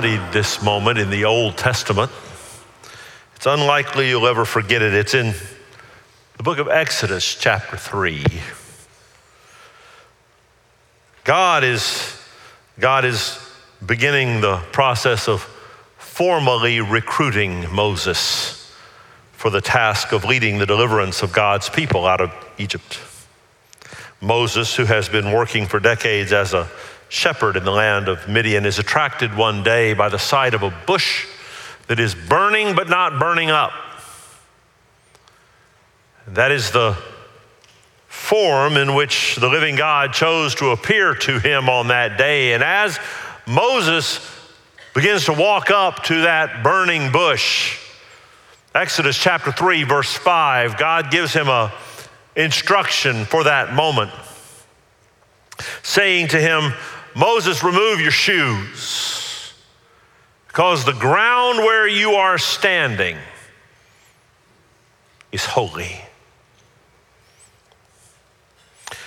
Studied this moment in the Old Testament, it's unlikely you'll ever forget it. It's in the book of Exodus, chapter 3. God is, God is beginning the process of formally recruiting Moses for the task of leading the deliverance of God's people out of Egypt. Moses, who has been working for decades as a shepherd in the land of Midian, is attracted one day by the sight of a bush that is burning but not burning up. That is the form in which the living God chose to appear to him on that day. And as Moses begins to walk up to that burning bush, Exodus chapter 3, verse 5, God gives him a instruction for that moment, saying to him, Moses, remove your shoes, because the ground where you are standing is holy.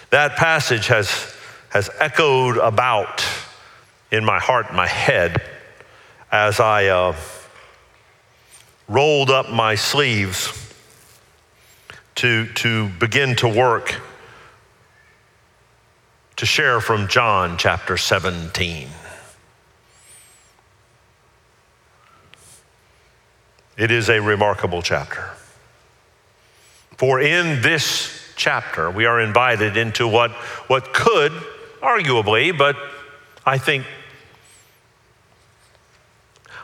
That passage has, has echoed about in my heart, my head, as I uh, rolled up my sleeves to, to begin to work to share from John chapter 17. It is a remarkable chapter. For in this chapter, we are invited into what, what could, arguably, but I think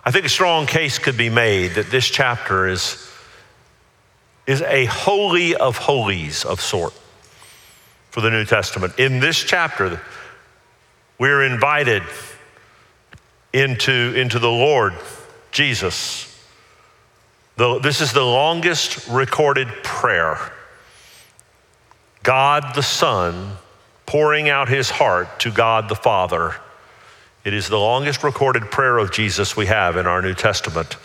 I think a strong case could be made that this chapter is, is a holy of holies of sort for the New Testament. In this chapter, we're invited into, into the Lord Jesus. The, this is the longest recorded prayer. God the Son pouring out his heart to God the Father. It is the longest recorded prayer of Jesus we have in our New Testament.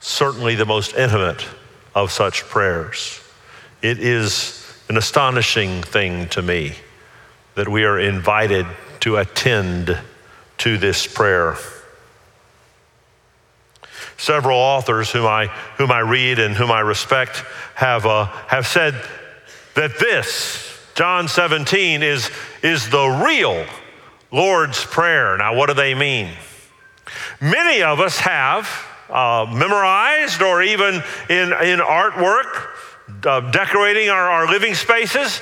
Certainly the most intimate of such prayers. It is an astonishing thing to me that we are invited to attend to this prayer. Several authors whom I, whom I read and whom I respect have, uh, have said that this, John 17, is, is the real Lord's Prayer. Now, what do they mean? Many of us have uh, memorized or even in, in artwork uh, decorating our, our living spaces.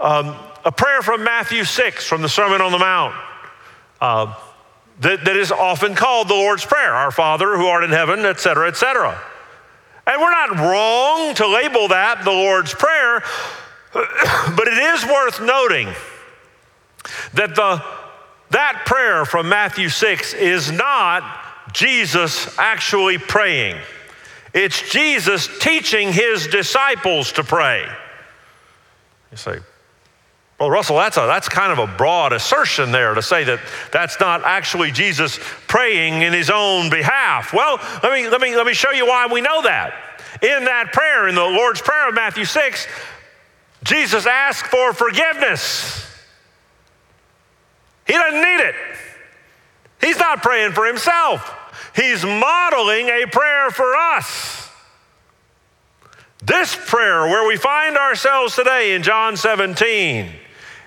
Um, a prayer from Matthew 6 from the Sermon on the Mount uh, that, that is often called the Lord's Prayer Our Father who art in heaven, etc., etc. And we're not wrong to label that the Lord's Prayer, but it is worth noting that the, that prayer from Matthew 6 is not Jesus actually praying. It's Jesus teaching his disciples to pray. You say, well, Russell, that's, a, that's kind of a broad assertion there to say that that's not actually Jesus praying in his own behalf. Well, let me, let me, let me show you why we know that. In that prayer, in the Lord's Prayer of Matthew 6, Jesus asked for forgiveness. He doesn't need it. He's not praying for himself. He's modeling a prayer for us. This prayer, where we find ourselves today in John 17,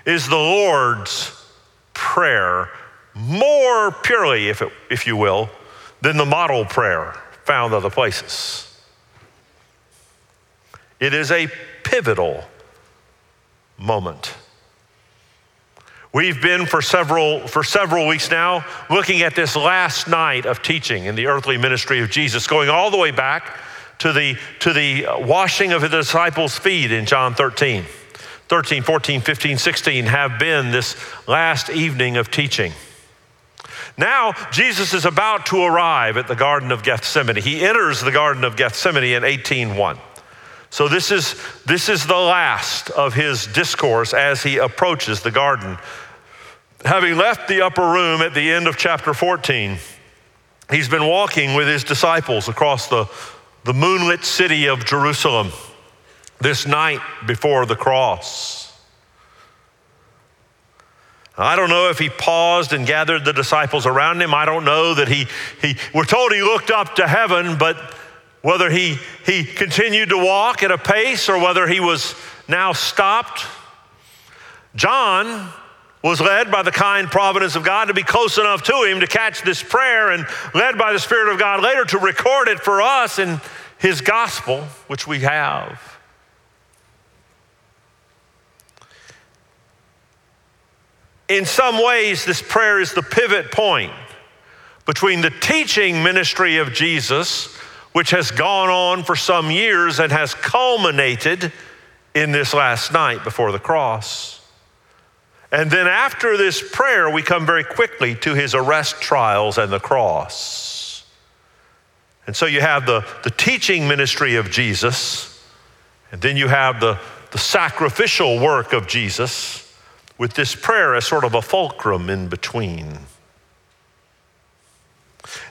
is the Lord's prayer more purely, if, it, if you will, than the model prayer found other places. It is a pivotal moment. We've been for several, for several weeks now looking at this last night of teaching in the earthly ministry of Jesus, going all the way back to the, to the washing of the disciples' feet in John 13. 13, 14, 15, 16 have been this last evening of teaching. Now, Jesus is about to arrive at the Garden of Gethsemane. He enters the Garden of Gethsemane in 18:1. So this is, this is the last of his discourse as he approaches the garden. Having left the upper room at the end of chapter 14, he's been walking with his disciples across the, the moonlit city of Jerusalem this night before the cross. I don't know if he paused and gathered the disciples around him. I don't know that he, he we're told he looked up to heaven, but whether he, he continued to walk at a pace or whether he was now stopped. John was led by the kind providence of God to be close enough to him to catch this prayer and led by the Spirit of God later to record it for us in his gospel, which we have. In some ways, this prayer is the pivot point between the teaching ministry of Jesus, which has gone on for some years and has culminated in this last night before the cross. And then after this prayer, we come very quickly to his arrest trials and the cross. And so you have the, the teaching ministry of Jesus, and then you have the, the sacrificial work of Jesus with this prayer as sort of a fulcrum in between.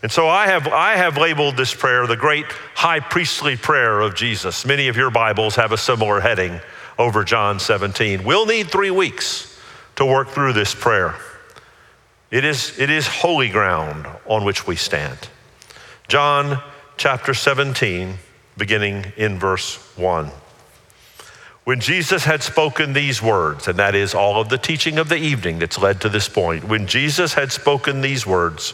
And so I have, I have labeled this prayer the great high priestly prayer of Jesus. Many of your Bibles have a similar heading over John 17. We'll need three weeks to work through this prayer. It is, it is holy ground on which we stand. John chapter 17, beginning in verse 1. When Jesus had spoken these words, and that is all of the teaching of the evening that's led to this point, when Jesus had spoken these words,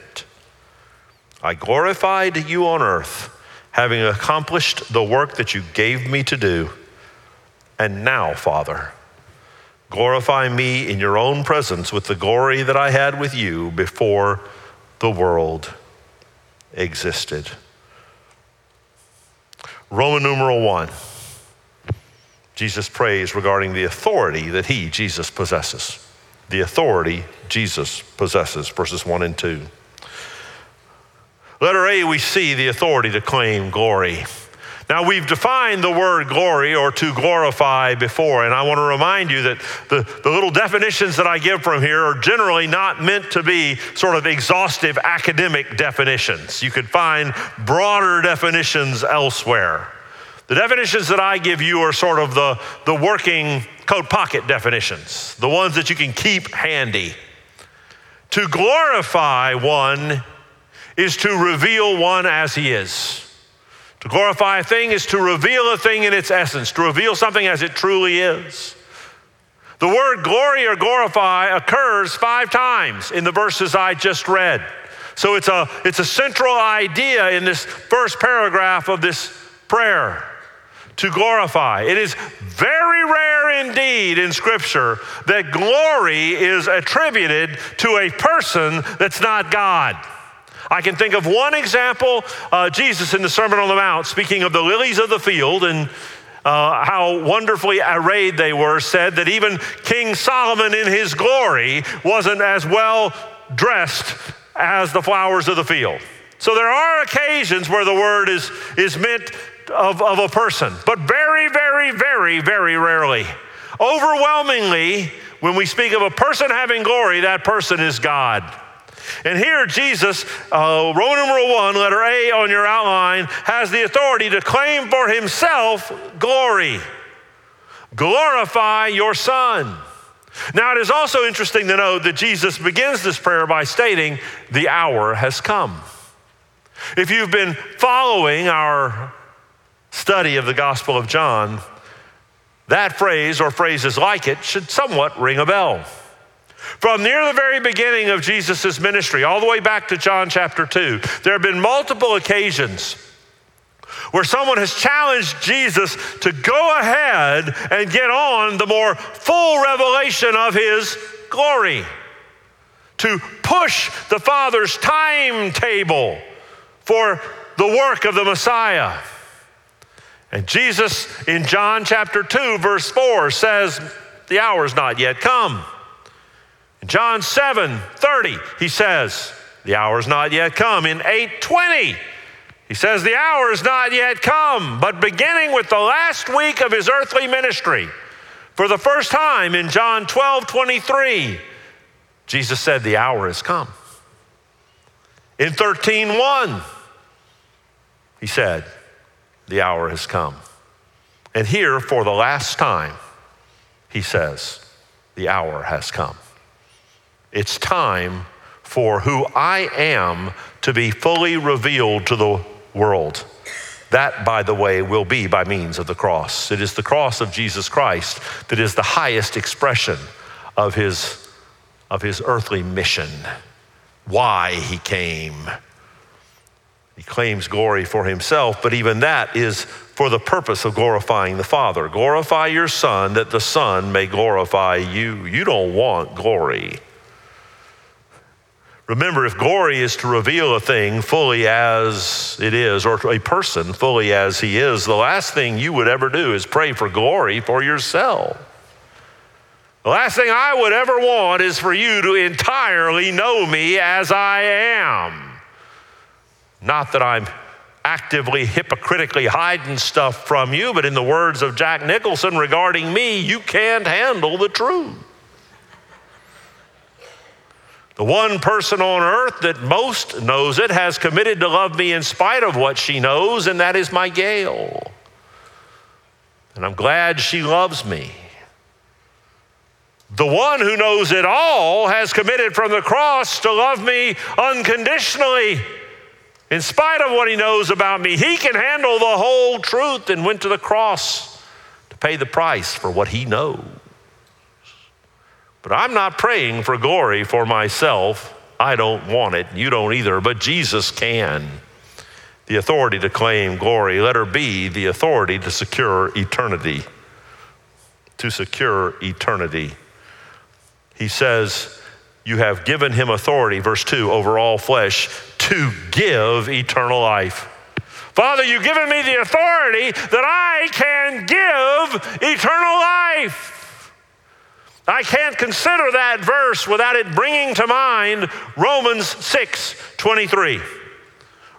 I glorified you on earth, having accomplished the work that you gave me to do. And now, Father, glorify me in your own presence with the glory that I had with you before the world existed. Roman numeral one. Jesus prays regarding the authority that he, Jesus, possesses. The authority Jesus possesses, verses 1 and 2. Letter A, we see the authority to claim glory. Now, we've defined the word glory or to glorify before, and I want to remind you that the, the little definitions that I give from here are generally not meant to be sort of exhaustive academic definitions. You could find broader definitions elsewhere. The definitions that I give you are sort of the, the working coat pocket definitions, the ones that you can keep handy. To glorify one is to reveal one as he is. To glorify a thing is to reveal a thing in its essence, to reveal something as it truly is. The word glory or glorify occurs five times in the verses I just read. So it's a, it's a central idea in this first paragraph of this prayer to glorify. It is very rare indeed in Scripture that glory is attributed to a person that's not God. I can think of one example uh, Jesus in the Sermon on the Mount, speaking of the lilies of the field and uh, how wonderfully arrayed they were, said that even King Solomon in his glory wasn't as well dressed as the flowers of the field. So there are occasions where the word is, is meant of, of a person, but very, very, very, very rarely. Overwhelmingly, when we speak of a person having glory, that person is God. And here, Jesus, uh, Roman numeral one, letter A on your outline, has the authority to claim for himself glory. Glorify your Son. Now, it is also interesting to note that Jesus begins this prayer by stating, The hour has come. If you've been following our study of the Gospel of John, that phrase or phrases like it should somewhat ring a bell. From near the very beginning of Jesus' ministry, all the way back to John chapter 2, there have been multiple occasions where someone has challenged Jesus to go ahead and get on the more full revelation of his glory, to push the Father's timetable for the work of the Messiah. And Jesus in John chapter 2, verse 4 says, The hour is not yet come. John 7 30, he says, The hour is not yet come. In 820, he says, The hour is not yet come, but beginning with the last week of his earthly ministry, for the first time in John 12 23, Jesus said, The hour has come. In 13 1, he said, The hour has come. And here, for the last time, he says, The hour has come. It's time for who I am to be fully revealed to the world. That, by the way, will be by means of the cross. It is the cross of Jesus Christ that is the highest expression of his, of his earthly mission, why he came. He claims glory for himself, but even that is for the purpose of glorifying the Father. Glorify your Son that the Son may glorify you. You don't want glory. Remember, if glory is to reveal a thing fully as it is, or a person fully as he is, the last thing you would ever do is pray for glory for yourself. The last thing I would ever want is for you to entirely know me as I am. Not that I'm actively, hypocritically hiding stuff from you, but in the words of Jack Nicholson regarding me, you can't handle the truth. The one person on earth that most knows it has committed to love me in spite of what she knows, and that is my Gail. And I'm glad she loves me. The one who knows it all has committed from the cross to love me unconditionally. In spite of what he knows about me, he can handle the whole truth and went to the cross to pay the price for what he knows. But I'm not praying for glory for myself. I don't want it. You don't either, but Jesus can. The authority to claim glory. Let her be the authority to secure eternity. To secure eternity. He says, You have given him authority, verse 2, over all flesh to give eternal life. Father, you've given me the authority that I can give eternal life. I can't consider that verse without it bringing to mind Romans 6 23.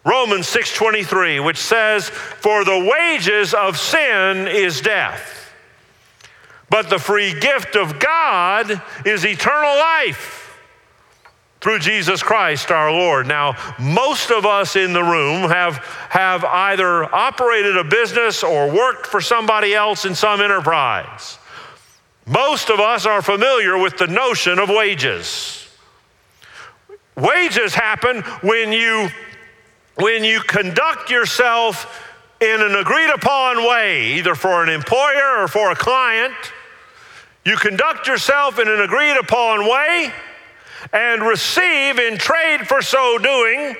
Romans 6:23 which says for the wages of sin is death but the free gift of God is eternal life through Jesus Christ our Lord. Now, most of us in the room have, have either operated a business or worked for somebody else in some enterprise. Most of us are familiar with the notion of wages. Wages happen when you when you conduct yourself in an agreed upon way, either for an employer or for a client. You conduct yourself in an agreed upon way and receive in trade for so doing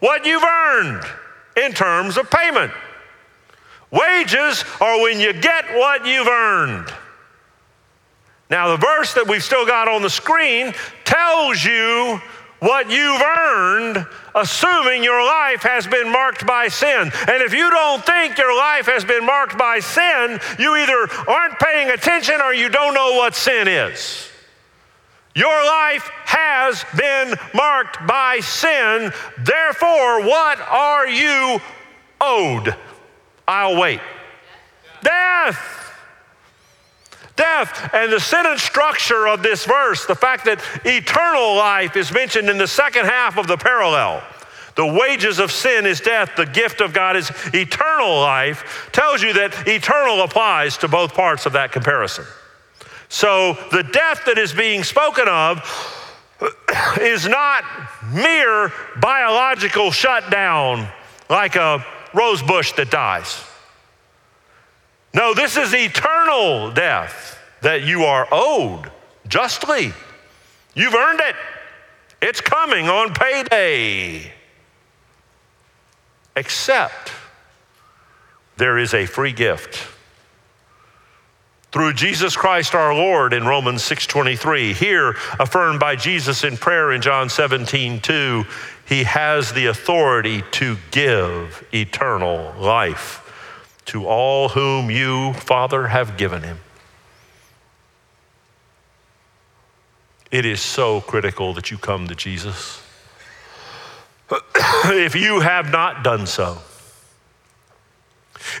what you've earned in terms of payment. Wages are when you get what you've earned. Now, the verse that we've still got on the screen tells you what you've earned, assuming your life has been marked by sin. And if you don't think your life has been marked by sin, you either aren't paying attention or you don't know what sin is. Your life has been marked by sin. Therefore, what are you owed? I'll wait. Death death. And the sentence structure of this verse, the fact that eternal life is mentioned in the second half of the parallel. The wages of sin is death, the gift of God is eternal life, tells you that eternal applies to both parts of that comparison. So the death that is being spoken of is not mere biological shutdown like a rose bush that dies. No, this is eternal death that you are owed justly. You've earned it. It's coming on payday. Except there is a free gift through Jesus Christ our Lord in Romans 6:23 here affirmed by Jesus in prayer in John 17:2 he has the authority to give eternal life to all whom you, Father, have given him. it is so critical that you come to Jesus. if you have not done so,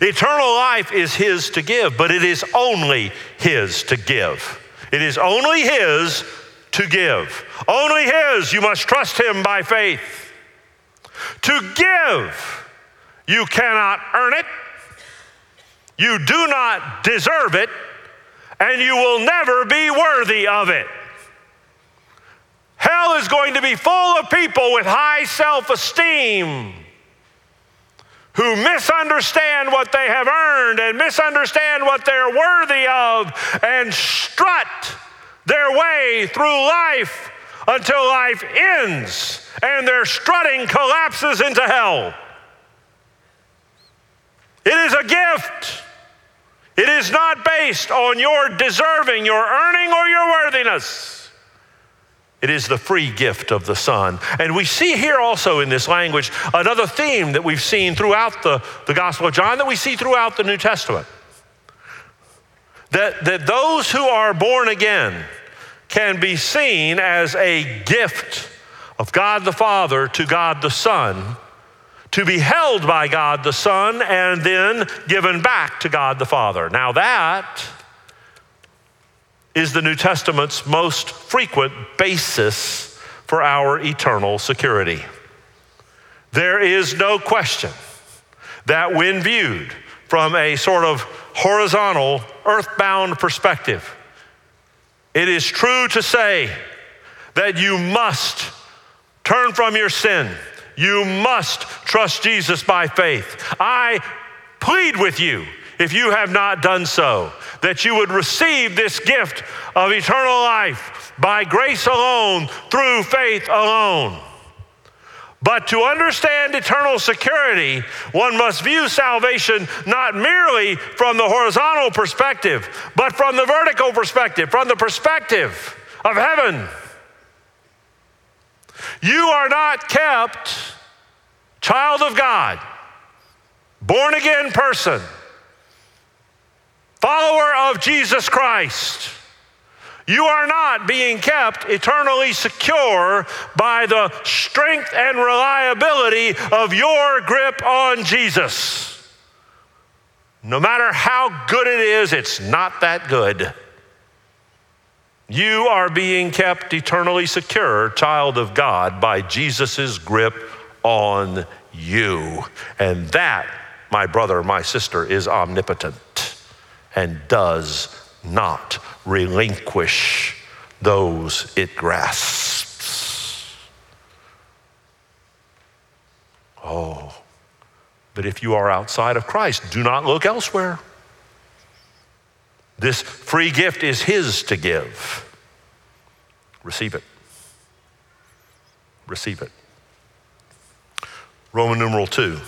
eternal life is His to give, but it is only His to give. It is only His to give. Only His. You must trust Him by faith. To give, you cannot earn it, you do not deserve it, and you will never be worthy of it. Hell is going to be full of people with high self esteem who misunderstand what they have earned and misunderstand what they're worthy of and strut their way through life until life ends and their strutting collapses into hell. It is a gift. It is not based on your deserving, your earning, or your worthiness. It is the free gift of the Son. And we see here also in this language another theme that we've seen throughout the, the Gospel of John, that we see throughout the New Testament. That, that those who are born again can be seen as a gift of God the Father to God the Son, to be held by God the Son, and then given back to God the Father. Now, that is the New Testament's most frequent basis for our eternal security. There is no question that when viewed from a sort of horizontal, earthbound perspective, it is true to say that you must turn from your sin. You must trust Jesus by faith. I plead with you, if you have not done so, that you would receive this gift of eternal life by grace alone, through faith alone. But to understand eternal security, one must view salvation not merely from the horizontal perspective, but from the vertical perspective, from the perspective of heaven. You are not kept child of God, born again person follower of Jesus Christ, you are not being kept eternally secure by the strength and reliability of your grip on Jesus. No matter how good it is, it's not that good. You are being kept eternally secure, child of God, by Jesus' grip on you. And that, my brother, my sister, is omnipotent and does not relinquish those it grasps. Oh, but if you are outside of Christ, do not look elsewhere. This free gift is His to give. Receive it. Receive it. Roman numeral two,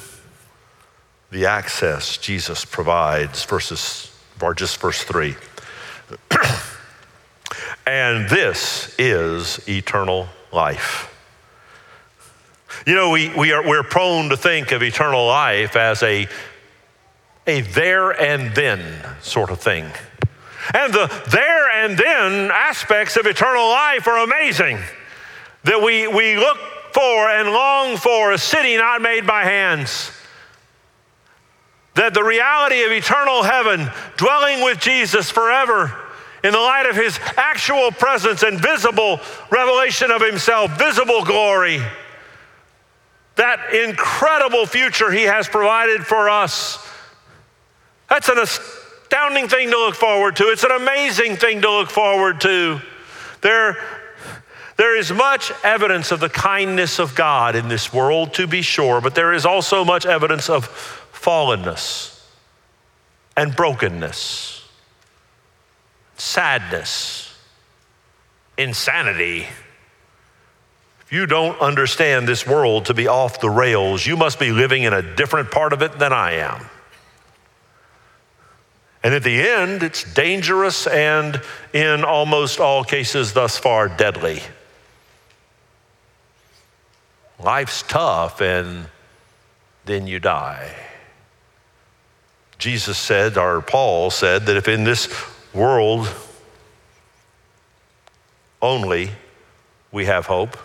the access Jesus provides, verses or just verse 3. and this is eternal life. You know, we, we are, we're prone to think of eternal life as a, a there and then sort of thing. And the there and then aspects of eternal life are amazing. That we, we look for and long for a city not made by hands that the reality of eternal heaven, dwelling with Jesus forever, in the light of his actual presence and visible revelation of himself, visible glory, that incredible future he has provided for us. That's an astounding thing to look forward to. It's an amazing thing to look forward to. There, there is much evidence of the kindness of God in this world, to be sure, but there is also much evidence of fallenness and brokenness, sadness, insanity. If you don't understand this world to be off the rails, you must be living in a different part of it than I am. And at the end, it's dangerous and, in almost all cases thus far, deadly. Life's tough, and then you die. Jesus said, or Paul said, that if in this world only we have hope.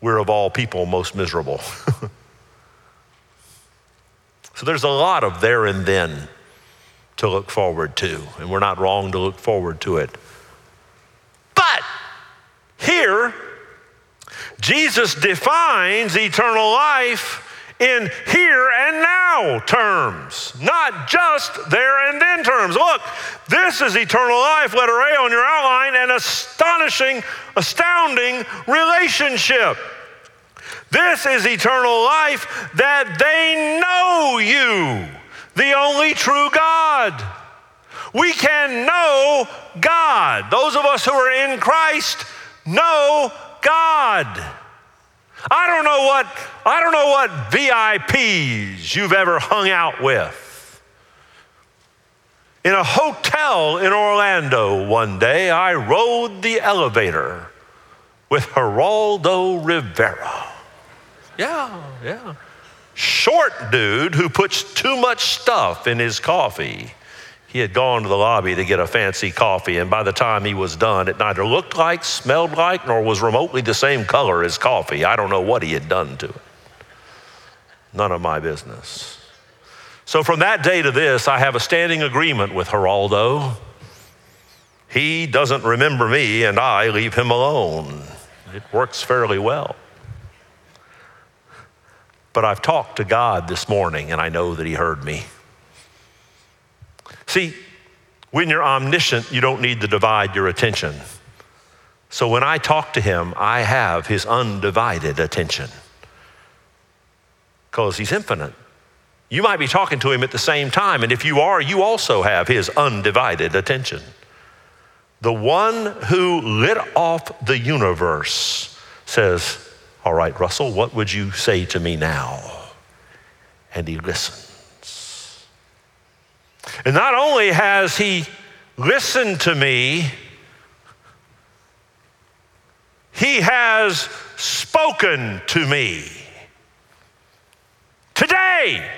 We're of all people most miserable. so there's a lot of there and then to look forward to, and we're not wrong to look forward to it. But here, Jesus defines eternal life in here and now terms, not just there and then terms. Look, this is eternal life, letter A on your outline, an astonishing, astounding relationship. This is eternal life that they know you, the only true God. We can know God. Those of us who are in Christ know God. I don't know what I don't know what VIPs you've ever hung out with. In a hotel in Orlando one day, I rode the elevator with Geraldo Rivera. Yeah, yeah. Short dude who puts too much stuff in his coffee. He had gone to the lobby to get a fancy coffee, and by the time he was done, it neither looked like, smelled like, nor was remotely the same color as coffee. I don't know what he had done to it. None of my business. So from that day to this, I have a standing agreement with Geraldo. He doesn't remember me, and I leave him alone. It works fairly well. But I've talked to God this morning, and I know that He heard me. See, when you're omniscient, you don't need to divide your attention. So when I talk to him, I have his undivided attention because he's infinite. You might be talking to him at the same time, and if you are, you also have his undivided attention. The one who lit off the universe says, All right, Russell, what would you say to me now? And he listens. And not only has he listened to me, he has spoken to me today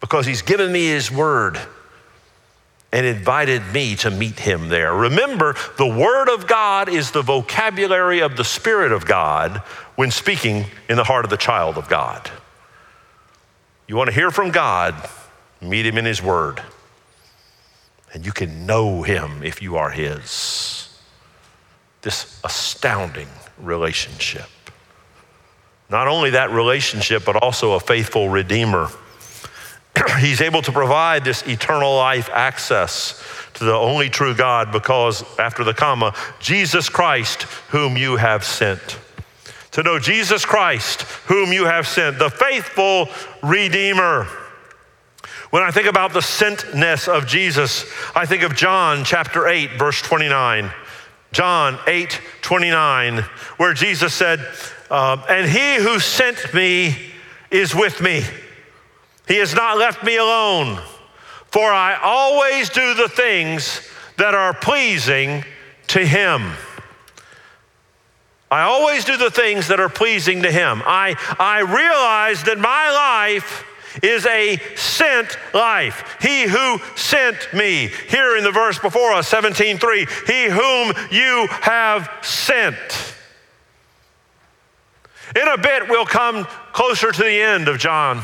because he's given me his word and invited me to meet him there. Remember, the Word of God is the vocabulary of the Spirit of God when speaking in the heart of the child of God. You want to hear from God, meet Him in His Word. And you can know Him if you are His. This astounding relationship. Not only that relationship, but also a faithful Redeemer. He's able to provide this eternal life access to the only true God because, after the comma, Jesus Christ, whom you have sent to know Jesus Christ, whom you have sent, the faithful Redeemer. When I think about the sentness of Jesus, I think of John chapter 8, verse 29. John 8, 29, where Jesus said, uh, And he who sent me is with me. He has not left me alone, for I always do the things that are pleasing to him. I always do the things that are pleasing to Him. I, I realize that my life is a sent life. He who sent me. Here in the verse before us, 17:3, he whom you have sent. In a bit, we'll come closer to the end of John.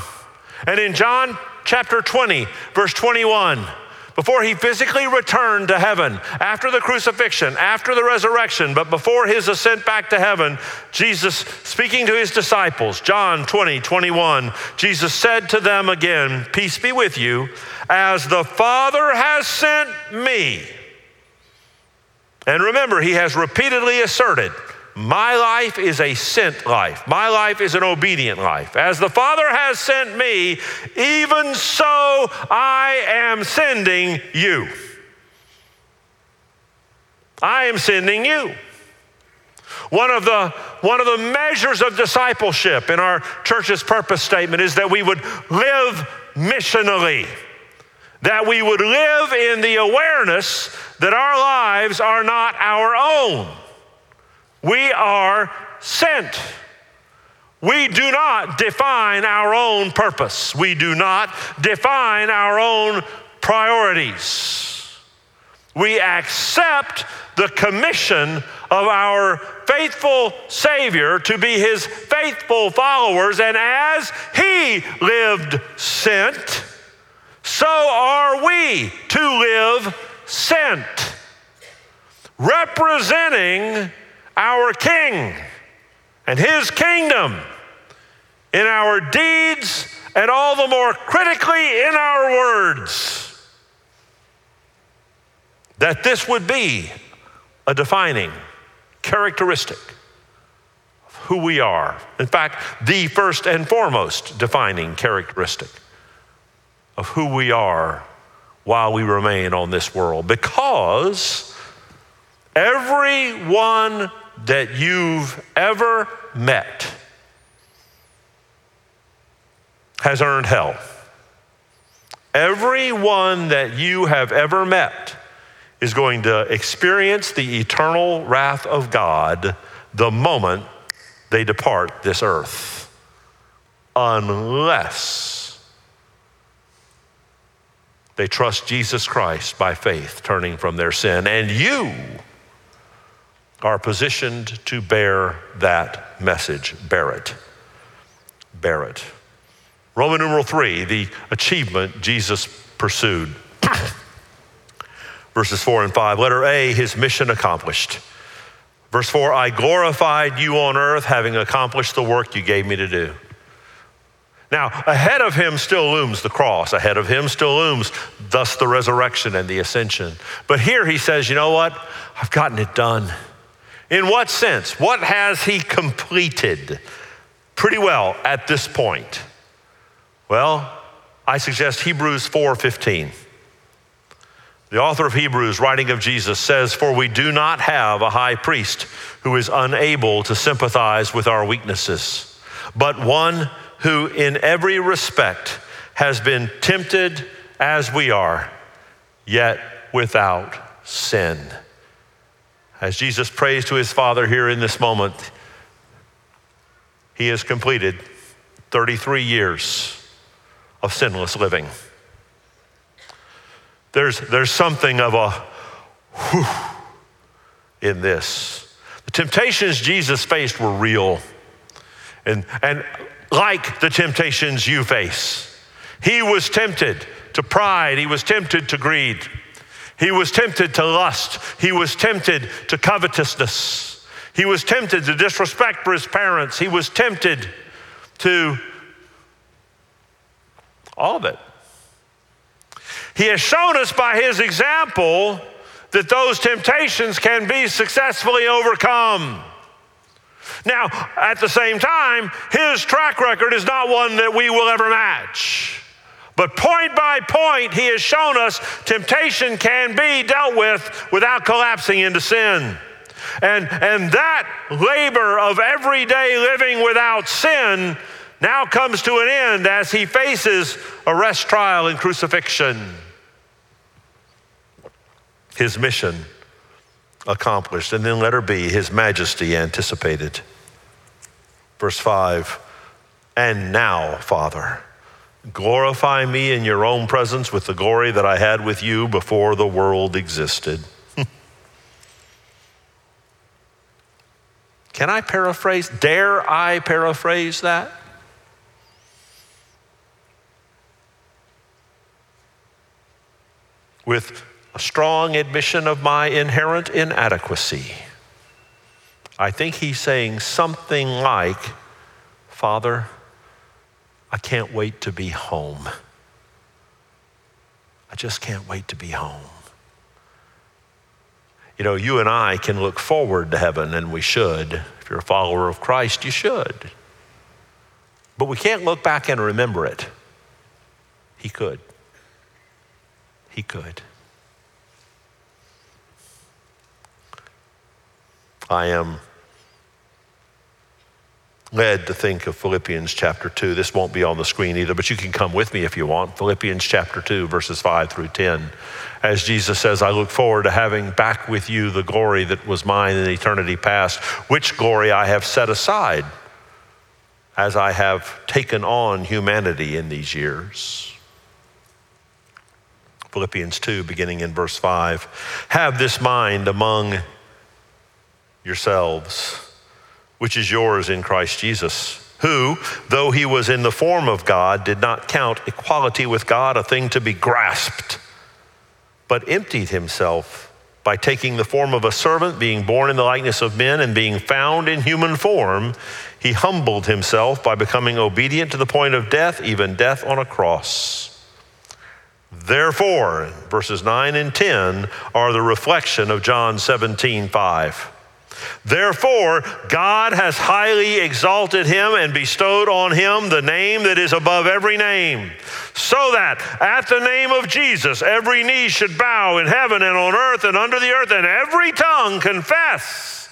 And in John chapter 20, verse 21, before he physically returned to heaven, after the crucifixion, after the resurrection, but before his ascent back to heaven, Jesus, speaking to his disciples, John 20, 21, Jesus said to them again, Peace be with you, as the Father has sent me. And remember, he has repeatedly asserted, my life is a sent life. My life is an obedient life. As the Father has sent me, even so I am sending you. I am sending you. One of, the, one of the measures of discipleship in our church's purpose statement is that we would live missionally, that we would live in the awareness that our lives are not our own we are sent. We do not define our own purpose. We do not define our own priorities. We accept the commission of our faithful Savior to be his faithful followers, and as he lived sent, so are we to live sent, representing our King and his kingdom in our deeds and all the more critically in our words. That this would be a defining characteristic of who we are. In fact, the first and foremost defining characteristic of who we are while we remain on this world. Because everyone that you've ever met has earned hell. Everyone that you have ever met is going to experience the eternal wrath of God the moment they depart this earth. Unless they trust Jesus Christ by faith, turning from their sin. And you are positioned to bear that message. Bear it. Bear it. Roman numeral three, the achievement Jesus pursued. Verses four and five. Letter A, his mission accomplished. Verse four, I glorified you on earth, having accomplished the work you gave me to do. Now, ahead of him still looms the cross. Ahead of him still looms, thus, the resurrection and the ascension. But here he says, you know what? I've gotten it done. In what sense? What has he completed? Pretty well at this point. Well, I suggest Hebrews 4:15. The author of Hebrews, writing of Jesus, says, For we do not have a high priest who is unable to sympathize with our weaknesses, but one who in every respect has been tempted as we are, yet without sin. As Jesus prays to his Father here in this moment, he has completed 33 years of sinless living. There's, there's something of a whew in this. The temptations Jesus faced were real. And, and like the temptations you face, he was tempted to pride, he was tempted to greed, he was tempted to lust, he was tempted to covetousness, he was tempted to disrespect for his parents, he was tempted to all of it. He has shown us by his example that those temptations can be successfully overcome. Now, at the same time, his track record is not one that we will ever match. But point by point, he has shown us temptation can be dealt with without collapsing into sin. And, and that labor of everyday living without sin now comes to an end as he faces arrest, trial, and crucifixion. His mission accomplished. And then letter B, his majesty anticipated. Verse 5 And now, Father, glorify me in your own presence with the glory that I had with you before the world existed. Can I paraphrase? Dare I paraphrase that? With a strong admission of my inherent inadequacy. I think he's saying something like, Father, I can't wait to be home. I just can't wait to be home. You know, you and I can look forward to heaven, and we should. If you're a follower of Christ, you should. But we can't look back and remember it. He could. He could. I am led to think of Philippians chapter 2. This won't be on the screen either, but you can come with me if you want. Philippians chapter 2, verses 5 through 10. As Jesus says, I look forward to having back with you the glory that was mine in eternity past, which glory I have set aside as I have taken on humanity in these years. Philippians 2, beginning in verse 5. Have this mind among yourselves, which is yours in Christ Jesus, who, though he was in the form of God, did not count equality with God a thing to be grasped, but emptied himself by taking the form of a servant, being born in the likeness of men, and being found in human form, he humbled himself by becoming obedient to the point of death, even death on a cross. Therefore, verses 9 and 10 are the reflection of John 17, 5. Therefore, God has highly exalted him and bestowed on him the name that is above every name, so that at the name of Jesus every knee should bow in heaven and on earth and under the earth, and every tongue confess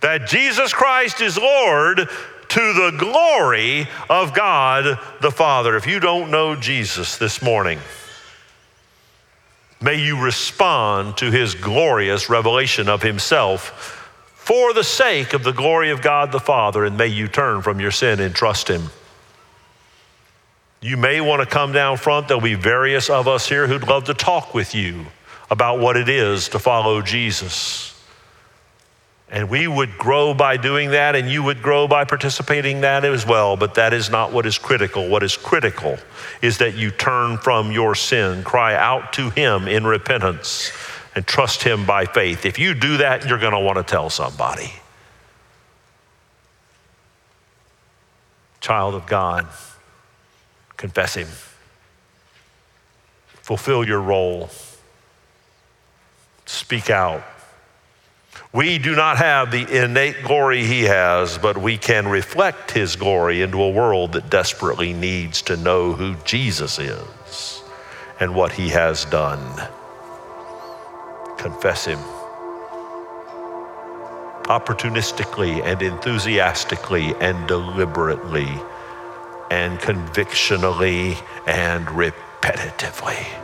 that Jesus Christ is Lord to the glory of God the Father. If you don't know Jesus this morning, may you respond to his glorious revelation of himself for the sake of the glory of God the Father, and may you turn from your sin and trust Him. You may want to come down front. There'll be various of us here who'd love to talk with you about what it is to follow Jesus. And we would grow by doing that, and you would grow by participating that as well. But that is not what is critical. What is critical is that you turn from your sin, cry out to Him in repentance and trust Him by faith. If you do that, you're going to want to tell somebody. Child of God, confess Him. Fulfill your role. Speak out. We do not have the innate glory he has, but we can reflect his glory into a world that desperately needs to know who Jesus is and what he has done confess Him. Opportunistically and enthusiastically and deliberately and convictionally and repetitively.